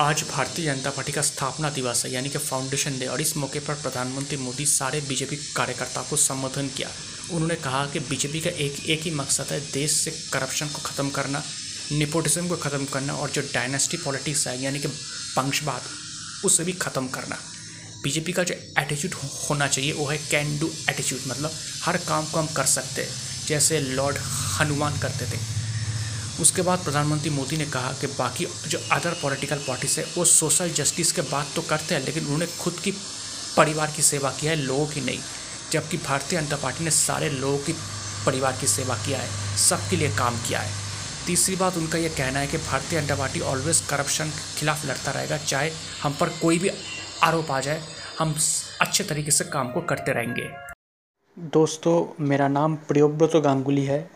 आज भारतीय जनता पार्टी का स्थापना दिवस है, यानी कि फाउंडेशन डे और इस मौके पर प्रधानमंत्री मोदी सारे बीजेपी कार्यकर्ताओं को संबोधन किया। उन्होंने कहा कि बीजेपी का एक एक ही मकसद है देश से करप्शन को ख़त्म करना निपोटिज्म को ख़त्म करना और जो डायनेस्टी पॉलिटिक्स है, यानी कि वंशवाद, उसे भी ख़त्म करना। बीजेपी का जो एटीट्यूड होना चाहिए, वो है कैन डू एटीट्यूड मतलब हर काम को हम कर सकते हैं, जैसे लॉर्ड हनुमान करते थे। उसके बाद प्रधानमंत्री मोदी ने कहा कि बाकी जो अदर पॉलिटिकल पार्टीज़ है, वो सोशल जस्टिस के बात तो करते हैं, लेकिन उन्होंने खुद की परिवार की सेवा किया है, लोगों की नहीं। जबकि भारतीय जनता पार्टी ने सारे लोगों की परिवार की सेवा किया है, सबके लिए काम किया है। तीसरी बात, उनका यह कहना है कि Bharatiya Janata party always corruption के खिलाफ लड़ता रहेगा, चाहे हम पर कोई भी आरोप आ जाए, हम अच्छे तरीके से काम को करते रहेंगे। दोस्तों, मेरा नाम प्रियोव्रत गांगुली है।